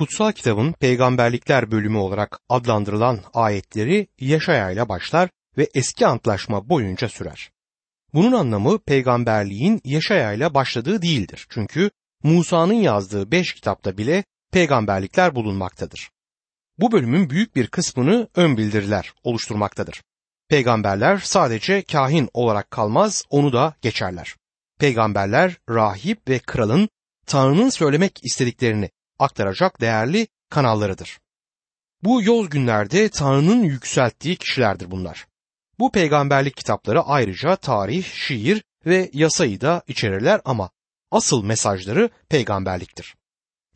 kutsal kitabın peygamberlikler bölümü olarak adlandırılan ayetleri Yaşaya ile başlar ve eski antlaşma boyunca sürer. Bunun anlamı peygamberliğin Yaşaya ile başladığı değildir. Çünkü Musa'nın yazdığı beş kitapta bile peygamberlikler bulunmaktadır. Bu bölümün büyük bir kısmını ön bildiriler oluşturmaktadır. Peygamberler sadece kahin olarak kalmaz, onu da geçerler. Peygamberler rahip ve kralın Tanrı'nın söylemek istediklerini aktaracak değerli kanallarıdır. Bu yoz günlerde Tanrı'nın yükselttiği kişilerdir bunlar. Bu peygamberlik kitapları ayrıca tarih, şiir ve yasayı da içerirler ama asıl mesajları peygamberliktir.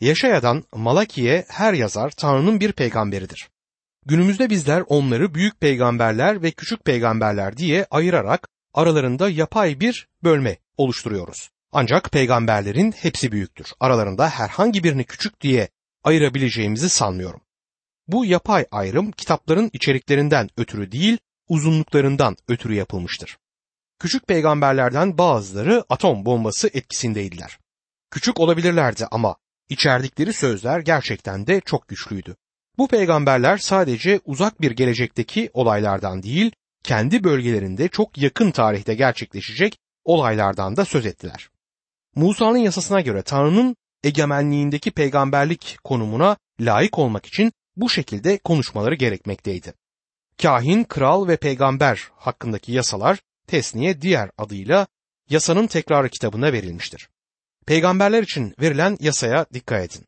Yaşayadan Malaki'ye her yazar Tanrı'nın bir peygamberidir. Günümüzde bizler onları büyük peygamberler ve küçük peygamberler diye ayırarak aralarında yapay bir bölme oluşturuyoruz. Ancak peygamberlerin hepsi büyüktür. Aralarında herhangi birini küçük diye ayırabileceğimizi sanmıyorum. Bu yapay ayrım kitapların içeriklerinden ötürü değil, uzunluklarından ötürü yapılmıştır. Küçük peygamberlerden bazıları atom bombası etkisindeydiler. Küçük olabilirlerdi ama içerdikleri sözler gerçekten de çok güçlüydü. Bu peygamberler sadece uzak bir gelecekteki olaylardan değil, kendi bölgelerinde çok yakın tarihte gerçekleşecek olaylardan da söz ettiler. Musa'nın yasasına göre Tanrı'nın egemenliğindeki peygamberlik konumuna layık olmak için bu şekilde konuşmaları gerekmekteydi. Kahin, kral ve peygamber hakkındaki yasalar Tesniye diğer adıyla yasanın tekrarı kitabına verilmiştir. Peygamberler için verilen yasaya dikkat edin.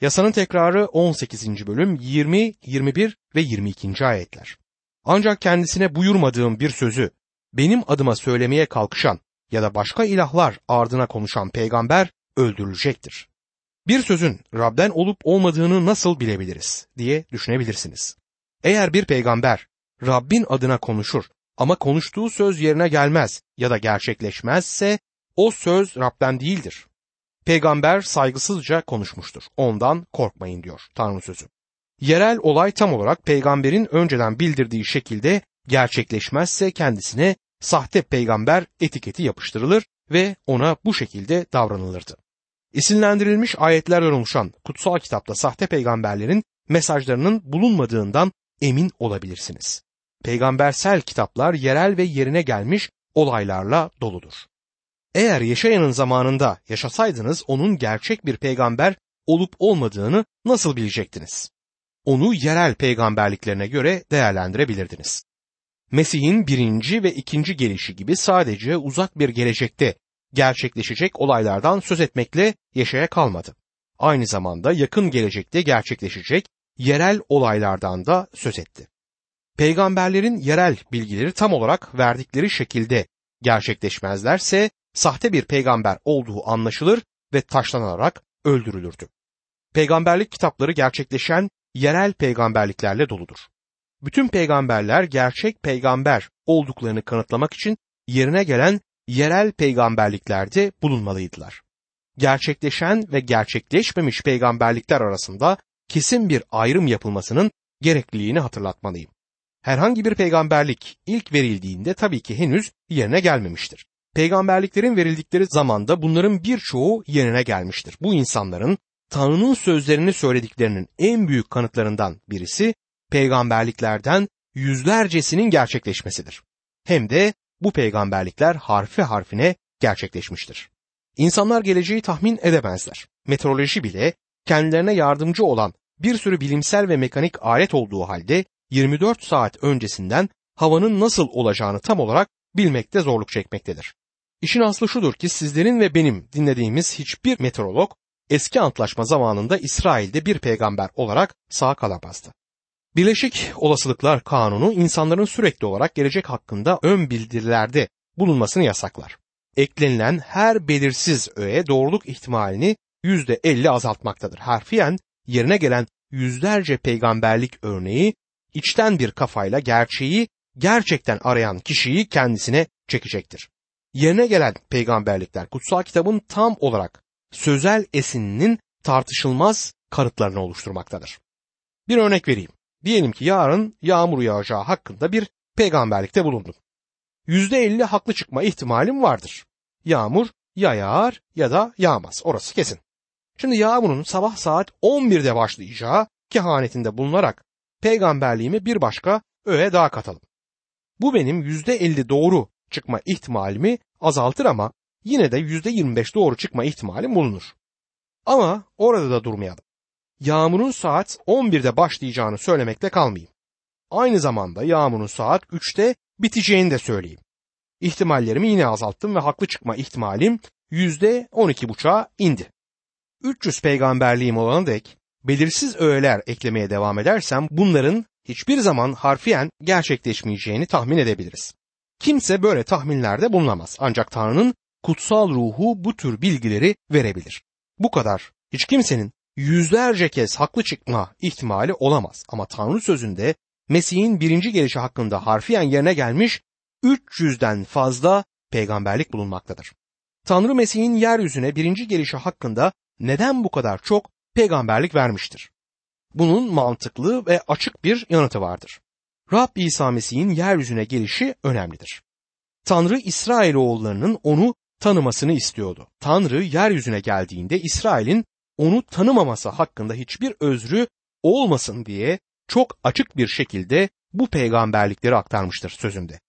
Yasanın tekrarı 18. bölüm 20, 21 ve 22. ayetler. Ancak kendisine buyurmadığım bir sözü benim adıma söylemeye kalkışan ya da başka ilahlar ardına konuşan peygamber öldürülecektir. Bir sözün Rab'den olup olmadığını nasıl bilebiliriz diye düşünebilirsiniz. Eğer bir peygamber Rabbin adına konuşur ama konuştuğu söz yerine gelmez ya da gerçekleşmezse o söz Rab'den değildir. Peygamber saygısızca konuşmuştur. Ondan korkmayın diyor Tanrı sözü. Yerel olay tam olarak peygamberin önceden bildirdiği şekilde gerçekleşmezse kendisine sahte peygamber etiketi yapıştırılır ve ona bu şekilde davranılırdı. İsimlendirilmiş ayetlerden oluşan kutsal kitapta sahte peygamberlerin mesajlarının bulunmadığından emin olabilirsiniz. Peygambersel kitaplar yerel ve yerine gelmiş olaylarla doludur. Eğer Yaşayan'ın zamanında yaşasaydınız onun gerçek bir peygamber olup olmadığını nasıl bilecektiniz? Onu yerel peygamberliklerine göre değerlendirebilirdiniz. Mesih'in birinci ve ikinci gelişi gibi sadece uzak bir gelecekte gerçekleşecek olaylardan söz etmekle yaşaya kalmadı. Aynı zamanda yakın gelecekte gerçekleşecek yerel olaylardan da söz etti. Peygamberlerin yerel bilgileri tam olarak verdikleri şekilde gerçekleşmezlerse sahte bir peygamber olduğu anlaşılır ve taşlanarak öldürülürdü. Peygamberlik kitapları gerçekleşen yerel peygamberliklerle doludur. Bütün peygamberler gerçek peygamber olduklarını kanıtlamak için yerine gelen yerel peygamberliklerde bulunmalıydılar. Gerçekleşen ve gerçekleşmemiş peygamberlikler arasında kesin bir ayrım yapılmasının gerekliliğini hatırlatmalıyım. Herhangi bir peygamberlik ilk verildiğinde tabii ki henüz yerine gelmemiştir. Peygamberliklerin verildikleri zamanda bunların birçoğu yerine gelmiştir. Bu insanların Tanrı'nın sözlerini söylediklerinin en büyük kanıtlarından birisi peygamberliklerden yüzlercesinin gerçekleşmesidir. Hem de bu peygamberlikler harfi harfine gerçekleşmiştir. İnsanlar geleceği tahmin edemezler. Meteoroloji bile kendilerine yardımcı olan bir sürü bilimsel ve mekanik alet olduğu halde 24 saat öncesinden havanın nasıl olacağını tam olarak bilmekte zorluk çekmektedir. İşin aslı şudur ki sizlerin ve benim dinlediğimiz hiçbir meteorolog eski antlaşma zamanında İsrail'de bir peygamber olarak sağ kalamazdı. Birleşik Olasılıklar Kanunu insanların sürekli olarak gelecek hakkında ön bildirilerde bulunmasını yasaklar. Eklenilen her belirsiz öğe doğruluk ihtimalini %50 azaltmaktadır. Harfiyen yerine gelen yüzlerce peygamberlik örneği içten bir kafayla gerçeği gerçekten arayan kişiyi kendisine çekecektir. Yerine gelen peygamberlikler kutsal kitabın tam olarak sözel esininin tartışılmaz kanıtlarını oluşturmaktadır. Bir örnek vereyim. Diyelim ki yarın yağmur yağacağı hakkında bir peygamberlikte bulundum. %50 haklı çıkma ihtimalim vardır. Yağmur ya yağar ya da yağmaz. Orası kesin. Şimdi yağmurun sabah saat 11'de başlayacağı kehanetinde bulunarak peygamberliğimi bir başka öğe daha katalım. Bu benim %50 doğru çıkma ihtimalimi azaltır ama yine de %25 doğru çıkma ihtimali bulunur. Ama orada da durmayalım. Yağmurun saat 11'de başlayacağını söylemekle kalmayayım. Aynı zamanda yağmurun saat 3'te biteceğini de söyleyeyim. İhtimallerimi yine azalttım ve haklı çıkma ihtimalim %12,5'a indi. 300 peygamberliğim olana dek belirsiz öğeler eklemeye devam edersem bunların hiçbir zaman harfiyen gerçekleşmeyeceğini tahmin edebiliriz. Kimse böyle tahminlerde bulunamaz ancak Tanrı'nın kutsal ruhu bu tür bilgileri verebilir. Bu kadar. Hiç kimsenin yüzlerce kez haklı çıkma ihtimali olamaz ama Tanrı sözünde Mesih'in birinci gelişi hakkında harfiyen yerine gelmiş 300'den fazla peygamberlik bulunmaktadır. Tanrı Mesih'in yeryüzüne birinci gelişi hakkında neden bu kadar çok peygamberlik vermiştir? Bunun mantıklı ve açık bir yanıtı vardır. Rab İsa Mesih'in yeryüzüne gelişi önemlidir. Tanrı İsrailoğullarının onu tanımasını istiyordu. Tanrı yeryüzüne geldiğinde İsrail'in onu tanımaması hakkında hiçbir özrü olmasın diye çok açık bir şekilde bu peygamberlikleri aktarmıştır sözünde.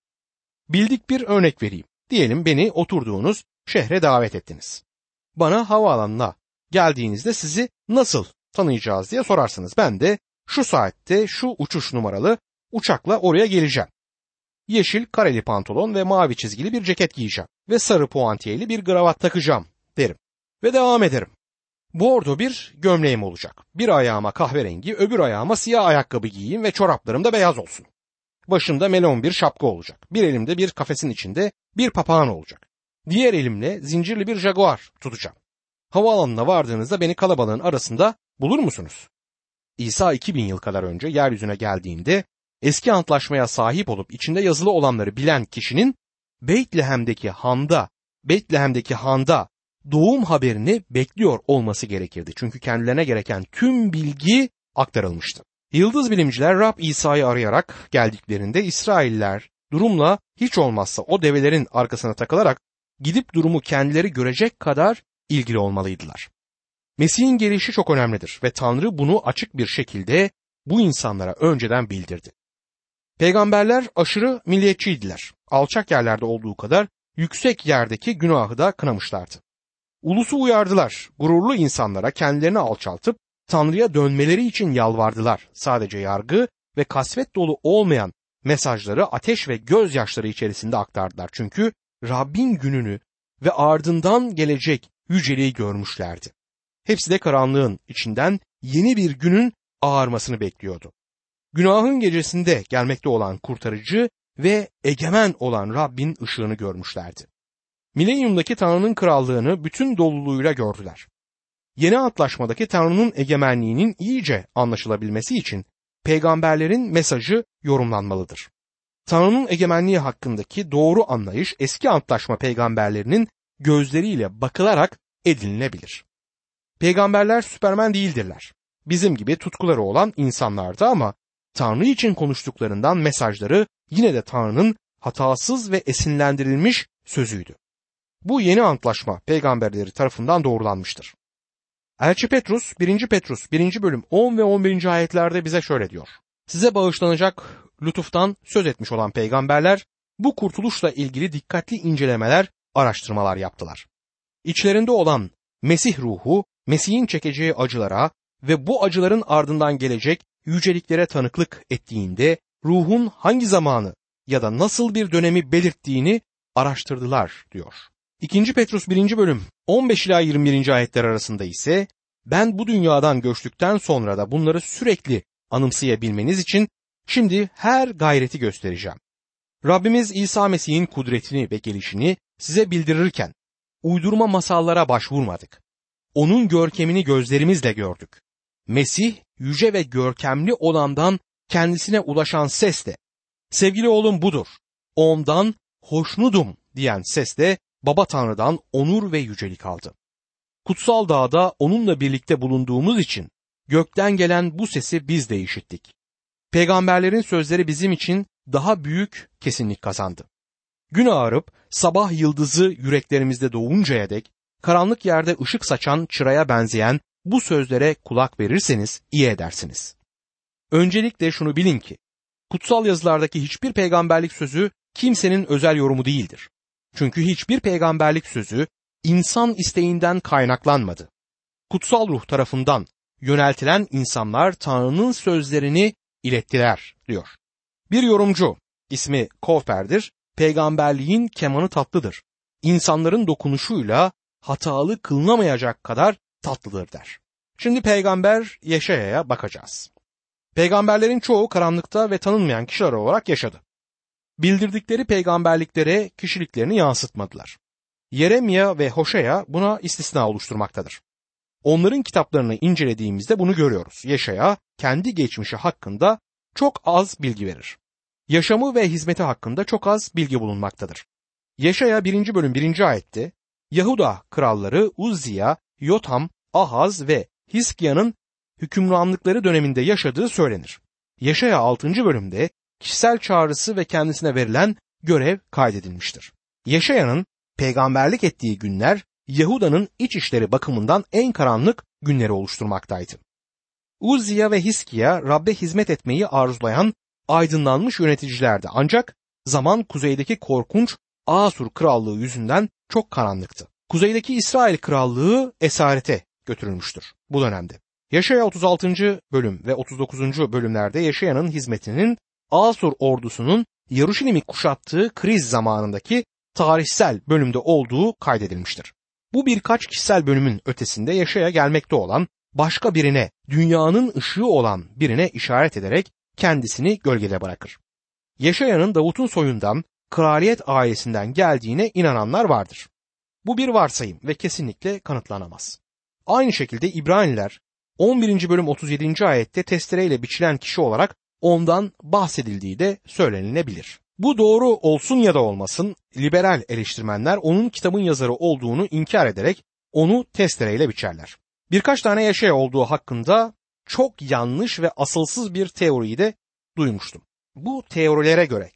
Bildik bir örnek vereyim. Diyelim beni oturduğunuz şehre davet ettiniz. Bana havaalanına geldiğinizde sizi nasıl tanıyacağız diye sorarsınız. Ben de şu saatte şu uçuş numaralı uçakla oraya geleceğim. Yeşil kareli pantolon ve mavi çizgili bir ceket giyeceğim ve sarı puantiyeli bir kravat takacağım derim. Ve devam ederim. Bordo bir gömleğim olacak. Bir ayağıma kahverengi, öbür ayağıma siyah ayakkabı giyeyim ve çoraplarım da beyaz olsun. Başımda melon bir şapka olacak. Bir elimde bir kafesin içinde bir papağan olacak. Diğer elimle zincirli bir jaguar tutacağım. Havaalanına vardığınızda beni kalabalığın arasında bulur musunuz? İsa 2000 yıl kadar önce yeryüzüne geldiğinde eski antlaşmaya sahip olup içinde yazılı olanları bilen kişinin Beytlehem'deki handa, Beytlehem'deki handa doğum haberini bekliyor olması gerekirdi. Çünkü kendilerine gereken tüm bilgi aktarılmıştı. Yıldız bilimciler Rab İsa'yı arayarak geldiklerinde İsrailler durumla hiç olmazsa o develerin arkasına takılarak gidip durumu kendileri görecek kadar ilgili olmalıydılar. Mesih'in gelişi çok önemlidir ve Tanrı bunu açık bir şekilde bu insanlara önceden bildirdi. Peygamberler aşırı milliyetçiydiler. Alçak yerlerde olduğu kadar yüksek yerdeki günahı da kınamışlardı. Ulusu uyardılar. Gururlu insanlara kendilerini alçaltıp Tanrı'ya dönmeleri için yalvardılar. Sadece yargı ve kasvet dolu olmayan mesajları ateş ve gözyaşları içerisinde aktardılar. Çünkü Rabbin gününü ve ardından gelecek yüceliği görmüşlerdi. Hepsi de karanlığın içinden yeni bir günün ağarmasını bekliyordu. Günahın gecesinde gelmekte olan kurtarıcı ve egemen olan Rabbin ışığını görmüşlerdi. Milenyumdaki Tanrı'nın krallığını bütün doluluğuyla gördüler. Yeni antlaşmadaki Tanrı'nın egemenliğinin iyice anlaşılabilmesi için peygamberlerin mesajı yorumlanmalıdır. Tanrı'nın egemenliği hakkındaki doğru anlayış eski antlaşma peygamberlerinin gözleriyle bakılarak edinilebilir. Peygamberler süpermen değildirler. Bizim gibi tutkuları olan insanlardı ama Tanrı için konuştuklarından mesajları yine de Tanrı'nın hatasız ve esinlendirilmiş sözüydü. Bu yeni antlaşma peygamberleri tarafından doğrulanmıştır. Elçi Petrus 1. Petrus 1. bölüm 10 ve 11. ayetlerde bize şöyle diyor. Size bağışlanacak lütuftan söz etmiş olan peygamberler bu kurtuluşla ilgili dikkatli incelemeler, araştırmalar yaptılar. İçlerinde olan Mesih ruhu, Mesih'in çekeceği acılara ve bu acıların ardından gelecek yüceliklere tanıklık ettiğinde ruhun hangi zamanı ya da nasıl bir dönemi belirttiğini araştırdılar diyor. 2. Petrus 1. bölüm 15 ila 21. ayetler arasında ise ben bu dünyadan göçtükten sonra da bunları sürekli anımsayabilmeniz için şimdi her gayreti göstereceğim. Rabbimiz İsa Mesih'in kudretini ve gelişini size bildirirken uydurma masallara başvurmadık. Onun görkemini gözlerimizle gördük. Mesih yüce ve görkemli olandan kendisine ulaşan ses de sevgili oğlum budur. Ondan hoşnudum diyen ses de Baba Tanrı'dan onur ve yücelik aldı. Kutsal dağda onunla birlikte bulunduğumuz için gökten gelen bu sesi biz de işittik. Peygamberlerin sözleri bizim için daha büyük kesinlik kazandı. Gün ağarıp sabah yıldızı yüreklerimizde doğuncaya dek karanlık yerde ışık saçan çıraya benzeyen bu sözlere kulak verirseniz iyi edersiniz. Öncelikle şunu bilin ki kutsal yazılardaki hiçbir peygamberlik sözü kimsenin özel yorumu değildir. Çünkü hiçbir peygamberlik sözü insan isteğinden kaynaklanmadı. Kutsal ruh tarafından yöneltilen insanlar Tanrı'nın sözlerini ilettiler diyor. Bir yorumcu ismi Kofper'dir. Peygamberliğin kemanı tatlıdır. İnsanların dokunuşuyla hatalı kılınamayacak kadar tatlıdır der. Şimdi peygamber Yeşaya'ya bakacağız. Peygamberlerin çoğu karanlıkta ve tanınmayan kişiler olarak yaşadı. Bildirdikleri peygamberliklere kişiliklerini yansıtmadılar. Yeremya ve Hoşaya buna istisna oluşturmaktadır. Onların kitaplarını incelediğimizde bunu görüyoruz. Yeşaya kendi geçmişi hakkında çok az bilgi verir. Yaşamı ve hizmeti hakkında çok az bilgi bulunmaktadır. Yeşaya 1. bölüm 1. ayette Yahuda kralları Uzziya, Yotam, Ahaz ve Hiskia'nın hükümranlıkları döneminde yaşadığı söylenir. Yaşaya 6. bölümde kişisel çağrısı ve kendisine verilen görev kaydedilmiştir. Yaşaya'nın peygamberlik ettiği günler Yahuda'nın iç işleri bakımından en karanlık günleri oluşturmaktaydı. Uzziya ve Hiskiya Rabbe hizmet etmeyi arzulayan aydınlanmış yöneticilerdi ancak zaman kuzeydeki korkunç Asur krallığı yüzünden çok karanlıktı. Kuzeydeki İsrail krallığı esarete götürülmüştür bu dönemde. Yaşaya 36. bölüm ve 39. bölümlerde Yaşaya'nın hizmetinin Asur ordusunun Yaruşilim'i kuşattığı kriz zamanındaki tarihsel bölümde olduğu kaydedilmiştir. Bu birkaç kişisel bölümün ötesinde Yaşaya gelmekte olan başka birine, dünyanın ışığı olan birine işaret ederek kendisini gölgede bırakır. Yaşaya'nın Davut'un soyundan, kraliyet ailesinden geldiğine inananlar vardır. Bu bir varsayım ve kesinlikle kanıtlanamaz. Aynı şekilde İbraniler 11. bölüm 37. ayette testereyle biçilen kişi olarak ondan bahsedildiği de söylenilebilir. Bu doğru olsun ya da olmasın liberal eleştirmenler onun kitabın yazarı olduğunu inkar ederek onu testereyle biçerler. Birkaç tane yaşaya olduğu hakkında çok yanlış ve asılsız bir teoriyi de duymuştum. Bu teorilere göre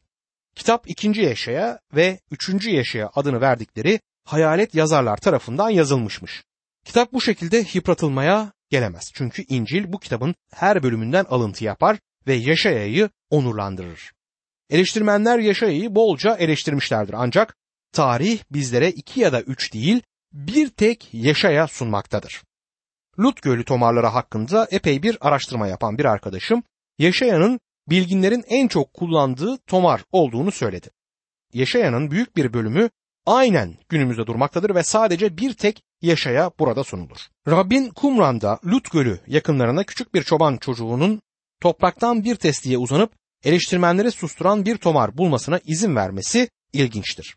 kitap ikinci yaşaya ve üçüncü yaşaya adını verdikleri hayalet yazarlar tarafından yazılmışmış. Kitap bu şekilde yıpratılmaya gelemez. Çünkü İncil bu kitabın her bölümünden alıntı yapar ve Yaşaya'yı onurlandırır. Eleştirmenler Yaşaya'yı bolca eleştirmişlerdir ancak tarih bizlere iki ya da üç değil bir tek Yaşaya sunmaktadır. Lut Gölü tomarları hakkında epey bir araştırma yapan bir arkadaşım Yaşaya'nın bilginlerin en çok kullandığı tomar olduğunu söyledi. Yaşaya'nın büyük bir bölümü aynen günümüzde durmaktadır ve sadece bir tek Yaşaya burada sunulur. Rabbin Kumran'da Lut Gölü yakınlarına küçük bir çoban çocuğunun topraktan bir testiye uzanıp eleştirmenleri susturan bir tomar bulmasına izin vermesi ilginçtir.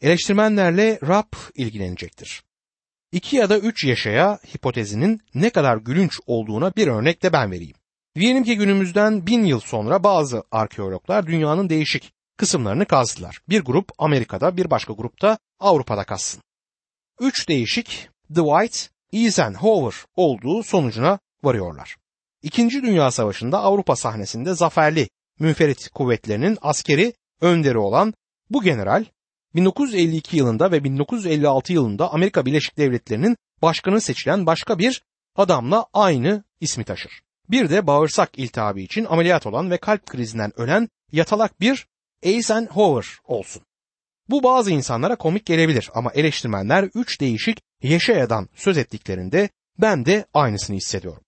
Eleştirmenlerle Rab ilgilenecektir. İki ya da üç yaşaya hipotezinin ne kadar gülünç olduğuna bir örnek de ben vereyim. Diyelim ki günümüzden bin yıl sonra bazı arkeologlar dünyanın değişik kısımlarını kazdılar. Bir grup Amerika'da bir başka grupta Avrupa'da kazsın. Üç değişik Dwight Eisenhower olduğu sonucuna varıyorlar. İkinci Dünya Savaşı'nda Avrupa sahnesinde zaferli münferit kuvvetlerinin askeri önderi olan bu general 1952 yılında ve 1956 yılında Amerika Birleşik Devletleri'nin başkanı seçilen başka bir adamla aynı ismi taşır. Bir de bağırsak iltihabı için ameliyat olan ve kalp krizinden ölen yatalak bir Eisenhower olsun. Bu bazı insanlara komik gelebilir ama eleştirmenler üç değişik Yeşaya'dan söz ettiklerinde ben de aynısını hissediyorum.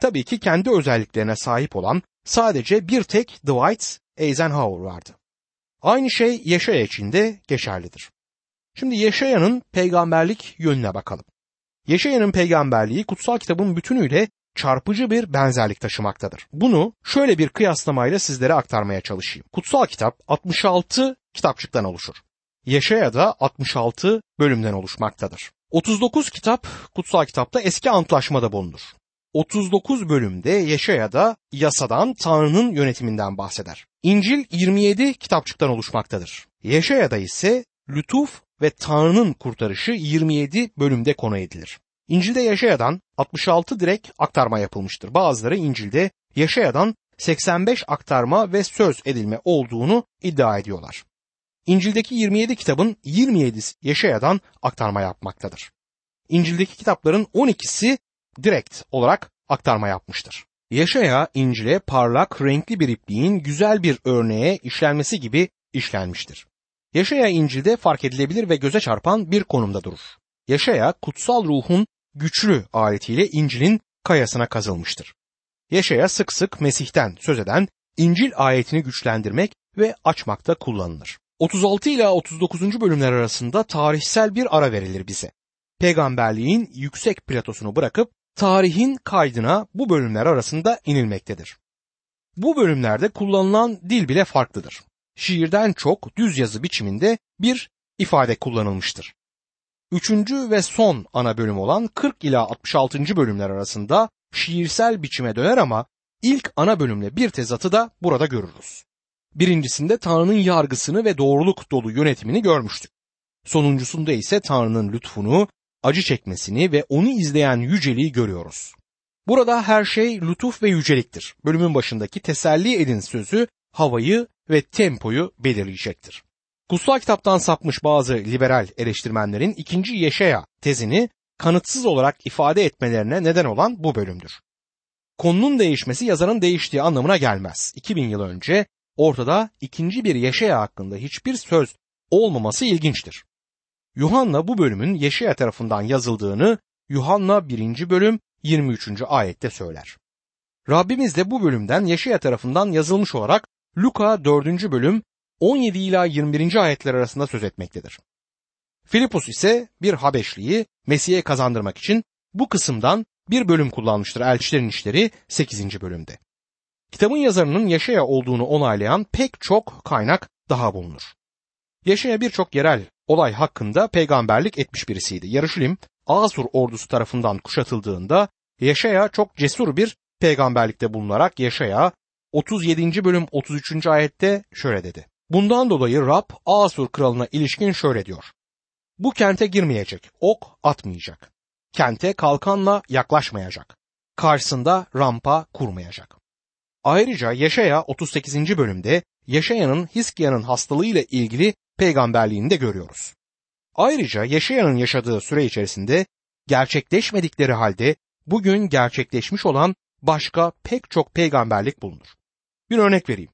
Tabii ki kendi özelliklerine sahip olan sadece bir tek Dwight Eisenhower vardı. Aynı şey Yeşaya için de geçerlidir. Şimdi Yeşaya'nın peygamberlik yönüne bakalım. Yeşaya'nın peygamberliği kutsal kitabın bütünüyle çarpıcı bir benzerlik taşımaktadır. Bunu şöyle bir kıyaslamayla sizlere aktarmaya çalışayım. Kutsal kitap 66 kitapçıktan oluşur. Yeşaya da 66 bölümden oluşmaktadır. 39 kitap kutsal kitapta eski antlaşmada bulunur. 39 bölümde Yeşaya'da yasadan Tanrı'nın yönetiminden bahseder. İncil 27 kitapçıktan oluşmaktadır. Yeşaya'da ise lütuf ve Tanrı'nın kurtarışı 27 bölümde konu edilir. İncil'de Yaşaya'dan 66 direkt aktarma yapılmıştır. Bazıları İncil'de Yaşaya'dan 85 aktarma ve söz edilme olduğunu iddia ediyorlar. İncil'deki 27 kitabın 27'si Yaşaya'dan aktarma yapmaktadır. İncil'deki kitapların 12'si direkt olarak aktarma yapmıştır. Yaşaya İncil'e parlak renkli bir ipliğin güzel bir örneğe işlenmesi gibi işlenmiştir. Yaşaya İncil'de fark edilebilir ve göze çarpan bir konumda durur. Yaşaya kutsal ruhun güçlü aletiyle İncil'in kayasına kazılmıştır. Yaşaya sık sık Mesih'ten söz eden İncil ayetini güçlendirmek ve açmakta kullanılır. 36 ila 39. bölümler arasında tarihsel bir ara verilir bize. Peygamberliğin yüksek platosunu bırakıp tarihin kaydına bu bölümler arasında inilmektedir. Bu bölümlerde kullanılan dil bile farklıdır. Şiirden çok düz yazı biçiminde bir ifade kullanılmıştır. Üçüncü ve son ana bölüm olan 40 ila 66. bölümler arasında şiirsel biçime döner ama ilk ana bölümle bir tezatı da burada görürüz. Birincisinde Tanrı'nın yargısını ve doğruluk dolu yönetimini görmüştük. Sonuncusunda ise Tanrı'nın lütfunu, acı çekmesini ve onu izleyen yüceliği görüyoruz. Burada her şey lütuf ve yüceliktir. Bölümün başındaki teselli edin sözü havayı ve tempoyu belirleyecektir. Kutsal kitaptan sapmış bazı liberal eleştirmenlerin ikinci Yeşaya tezini kanıtsız olarak ifade etmelerine neden olan bu bölümdür. Konunun değişmesi yazarın değiştiği anlamına gelmez. 2000 yıl önce ortada ikinci bir Yeşaya hakkında hiçbir söz olmaması ilginçtir. Yuhanna bu bölümün Yeşaya tarafından yazıldığını Yuhanna 1. bölüm 23. ayette söyler. Rabbimiz de bu bölümden Yeşaya tarafından yazılmış olarak Luka 4. bölüm 17 ila 21. ayetler arasında söz etmektedir. Filipus ise bir Habeşliyi Mesih'e kazandırmak için bu kısımdan bir bölüm kullanmıştır Elçilerin İşleri 8. bölümde. Kitabın yazarının Yaşaya olduğunu onaylayan pek çok kaynak daha bulunur. Yaşaya birçok yerel olay hakkında peygamberlik etmiş birisiydi. Yarışilim Asur ordusu tarafından kuşatıldığında Yaşaya çok cesur bir peygamberlikte bulunarak Yaşaya 37. bölüm 33. ayette şöyle dedi. Bundan dolayı Rab Asur kralına ilişkin şöyle diyor. Bu kente girmeyecek, ok atmayacak. Kente kalkanla yaklaşmayacak. Karşısında rampa kurmayacak. Ayrıca Yaşaya 38. bölümde Yaşaya'nın Hiskia'nın hastalığıyla ilgili peygamberliğini de görüyoruz. Ayrıca Yaşaya'nın yaşadığı süre içerisinde gerçekleşmedikleri halde bugün gerçekleşmiş olan başka pek çok peygamberlik bulunur. Bir örnek vereyim.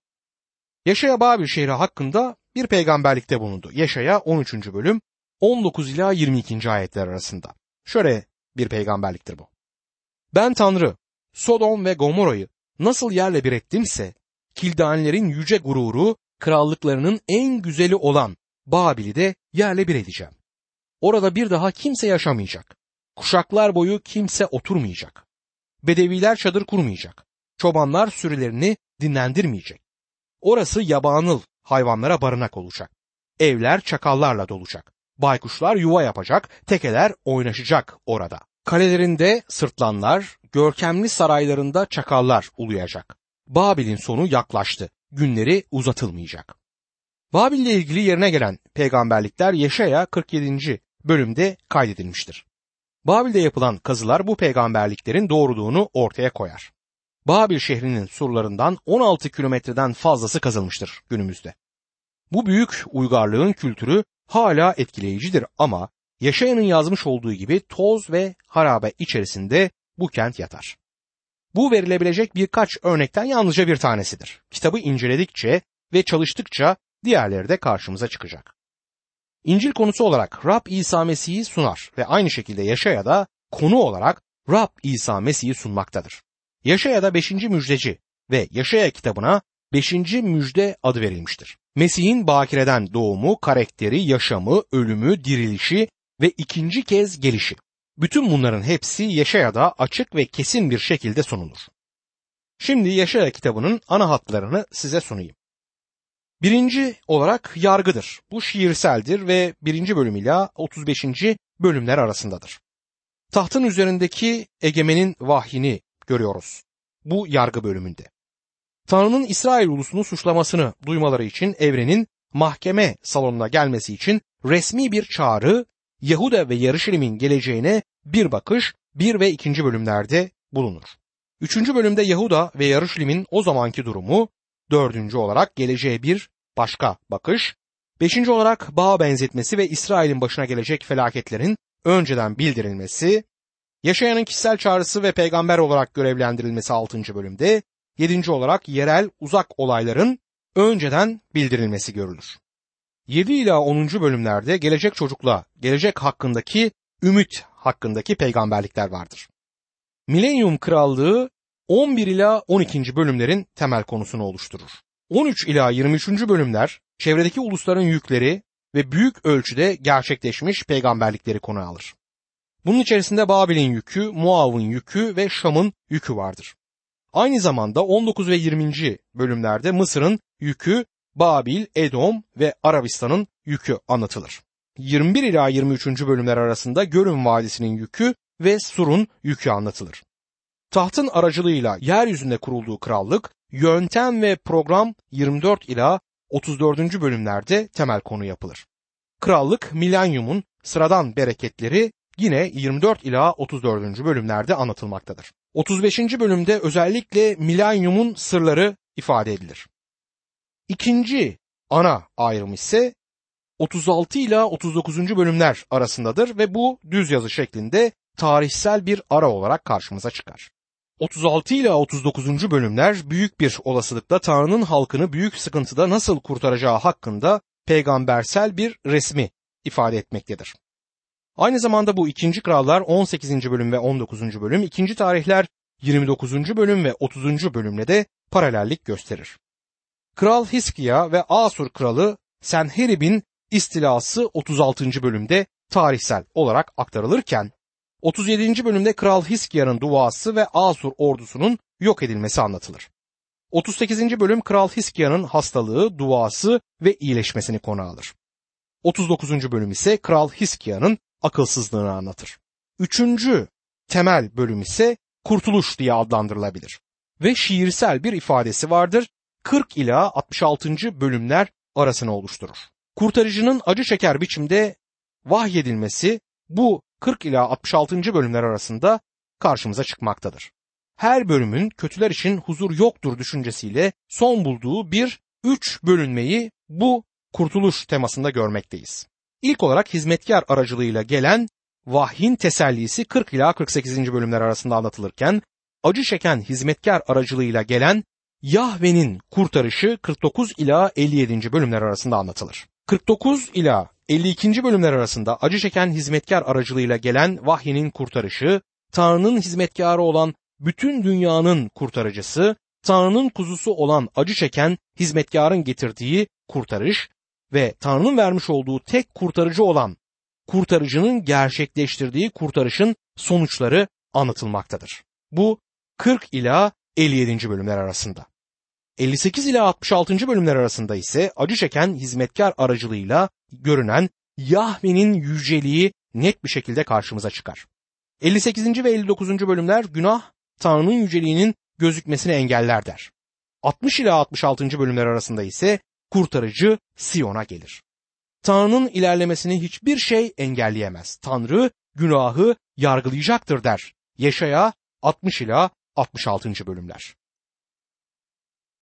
Yaşaya Babil şehri hakkında bir peygamberlikte bulundu. Yaşaya 13. bölüm 19 ila 22. ayetler arasında. Şöyle bir peygamberliktir bu. Ben Tanrı, Sodom ve Gomorra'yı nasıl yerle bir ettimse, Kildanlerin yüce gururu, krallıklarının en güzeli olan Babil'i de yerle bir edeceğim. Orada bir daha kimse yaşamayacak. Kuşaklar boyu kimse oturmayacak. Bedeviler çadır kurmayacak. Çobanlar sürülerini dinlendirmeyecek. Orası yabanıl hayvanlara barınak olacak. Evler çakallarla dolacak. Baykuşlar yuva yapacak, tekeler oynaşacak orada. Kalelerinde sırtlanlar, görkemli saraylarında çakallar uluyacak. Babil'in sonu yaklaştı. Günleri uzatılmayacak. Babil ile ilgili yerine gelen peygamberlikler Yeşaya 47. bölümde kaydedilmiştir. Babil'de yapılan kazılar bu peygamberliklerin doğruluğunu ortaya koyar. Babil şehrinin surlarından 16 kilometreden fazlası kazılmıştır günümüzde. Bu büyük uygarlığın kültürü hala etkileyicidir ama Yaşayanın yazmış olduğu gibi toz ve harabe içerisinde bu kent yatar. Bu verilebilecek birkaç örnekten yalnızca bir tanesidir. Kitabı inceledikçe ve çalıştıkça diğerleri de karşımıza çıkacak. İncil konusu olarak Rab İsa Mesih'i sunar ve aynı şekilde Yaşaya da konu olarak Rab İsa Mesih'i sunmaktadır. Yaşaya da 5. müjdeci ve Yaşaya kitabına 5. müjde adı verilmiştir. Mesih'in bakireden doğumu, karakteri, yaşamı, ölümü, dirilişi ve ikinci kez gelişi. Bütün bunların hepsi Yaşaya'da açık ve kesin bir şekilde sunulur. Şimdi Yaşaya kitabının ana hatlarını size sunayım. Birinci olarak yargıdır. Bu şiirseldir ve birinci bölüm ile 35. bölümler arasındadır. Tahtın üzerindeki egemenin vahyini görüyoruz. Bu yargı bölümünde. Tanrı'nın İsrail ulusunu suçlamasını duymaları için evrenin mahkeme salonuna gelmesi için resmi bir çağrı Yahuda ve Yarışilim'in geleceğine bir bakış bir ve ikinci bölümlerde bulunur. Üçüncü bölümde Yahuda ve Yarışilim'in o zamanki durumu, dördüncü olarak geleceğe bir başka bakış, beşinci olarak bağ benzetmesi ve İsrail'in başına gelecek felaketlerin önceden bildirilmesi, Yaşayanın kişisel çağrısı ve peygamber olarak görevlendirilmesi 6. bölümde, 7. olarak yerel uzak olayların önceden bildirilmesi görülür. 7 ila 10. bölümlerde gelecek çocukla, gelecek hakkındaki ümit hakkındaki peygamberlikler vardır. Milenyum Krallığı 11 ila 12. bölümlerin temel konusunu oluşturur. 13 ila 23. bölümler çevredeki ulusların yükleri ve büyük ölçüde gerçekleşmiş peygamberlikleri konu alır. Bunun içerisinde Babil'in yükü, Muav'ın yükü ve Şam'ın yükü vardır. Aynı zamanda 19 ve 20. bölümlerde Mısır'ın yükü, Babil, Edom ve Arabistan'ın yükü anlatılır. 21 ila 23. bölümler arasında Görün Vadisi'nin yükü ve Sur'un yükü anlatılır. Tahtın aracılığıyla yeryüzünde kurulduğu krallık, yöntem ve program 24 ila 34. bölümlerde temel konu yapılır. Krallık milenyumun sıradan bereketleri yine 24 ila 34. bölümlerde anlatılmaktadır. 35. bölümde özellikle milenyumun sırları ifade edilir. İkinci ana ayrım ise 36 ila 39. bölümler arasındadır ve bu düz yazı şeklinde tarihsel bir ara olarak karşımıza çıkar. 36 ila 39. bölümler büyük bir olasılıkla Tanrı'nın halkını büyük sıkıntıda nasıl kurtaracağı hakkında peygambersel bir resmi ifade etmektedir. Aynı zamanda bu 2. Krallar 18. bölüm ve 19. bölüm, 2. Tarihler 29. bölüm ve 30. bölümle de paralellik gösterir. Kral Hiskiya ve Asur kralı Senherib'in istilası 36. bölümde tarihsel olarak aktarılırken 37. bölümde Kral Hiskiya'nın duası ve Asur ordusunun yok edilmesi anlatılır. 38. bölüm Kral Hiskiya'nın hastalığı, duası ve iyileşmesini konu alır. 39. bölüm ise Kral Hiskiya'nın akılsızlığını anlatır. Üçüncü temel bölüm ise kurtuluş diye adlandırılabilir. Ve şiirsel bir ifadesi vardır. 40 ila 66. bölümler arasını oluşturur. Kurtarıcının acı çeker biçimde vahyedilmesi bu 40 ila 66. bölümler arasında karşımıza çıkmaktadır. Her bölümün kötüler için huzur yoktur düşüncesiyle son bulduğu bir üç bölünmeyi bu kurtuluş temasında görmekteyiz. İlk olarak hizmetkar aracılığıyla gelen vahyin tesellisi 40 ila 48. bölümler arasında anlatılırken acı çeken hizmetkar aracılığıyla gelen Yahve'nin kurtarışı 49 ila 57. bölümler arasında anlatılır. 49 ila 52. bölümler arasında acı çeken hizmetkar aracılığıyla gelen vahyinin kurtarışı, Tanrı'nın hizmetkarı olan bütün dünyanın kurtarıcısı, Tanrı'nın kuzusu olan acı çeken hizmetkarın getirdiği kurtarış ve Tanrı'nın vermiş olduğu tek kurtarıcı olan kurtarıcının gerçekleştirdiği kurtarışın sonuçları anlatılmaktadır. Bu 40 ila 57. bölümler arasında. 58 ila 66. bölümler arasında ise acı çeken hizmetkar aracılığıyla görünen Yahve'nin yüceliği net bir şekilde karşımıza çıkar. 58. ve 59. bölümler günah Tanrı'nın yüceliğinin gözükmesini engeller der. 60 ila 66. bölümler arasında ise kurtarıcı Siyon'a gelir. Tanrı'nın ilerlemesini hiçbir şey engelleyemez. Tanrı günahı yargılayacaktır der. Yaşaya 60 ila 66. bölümler.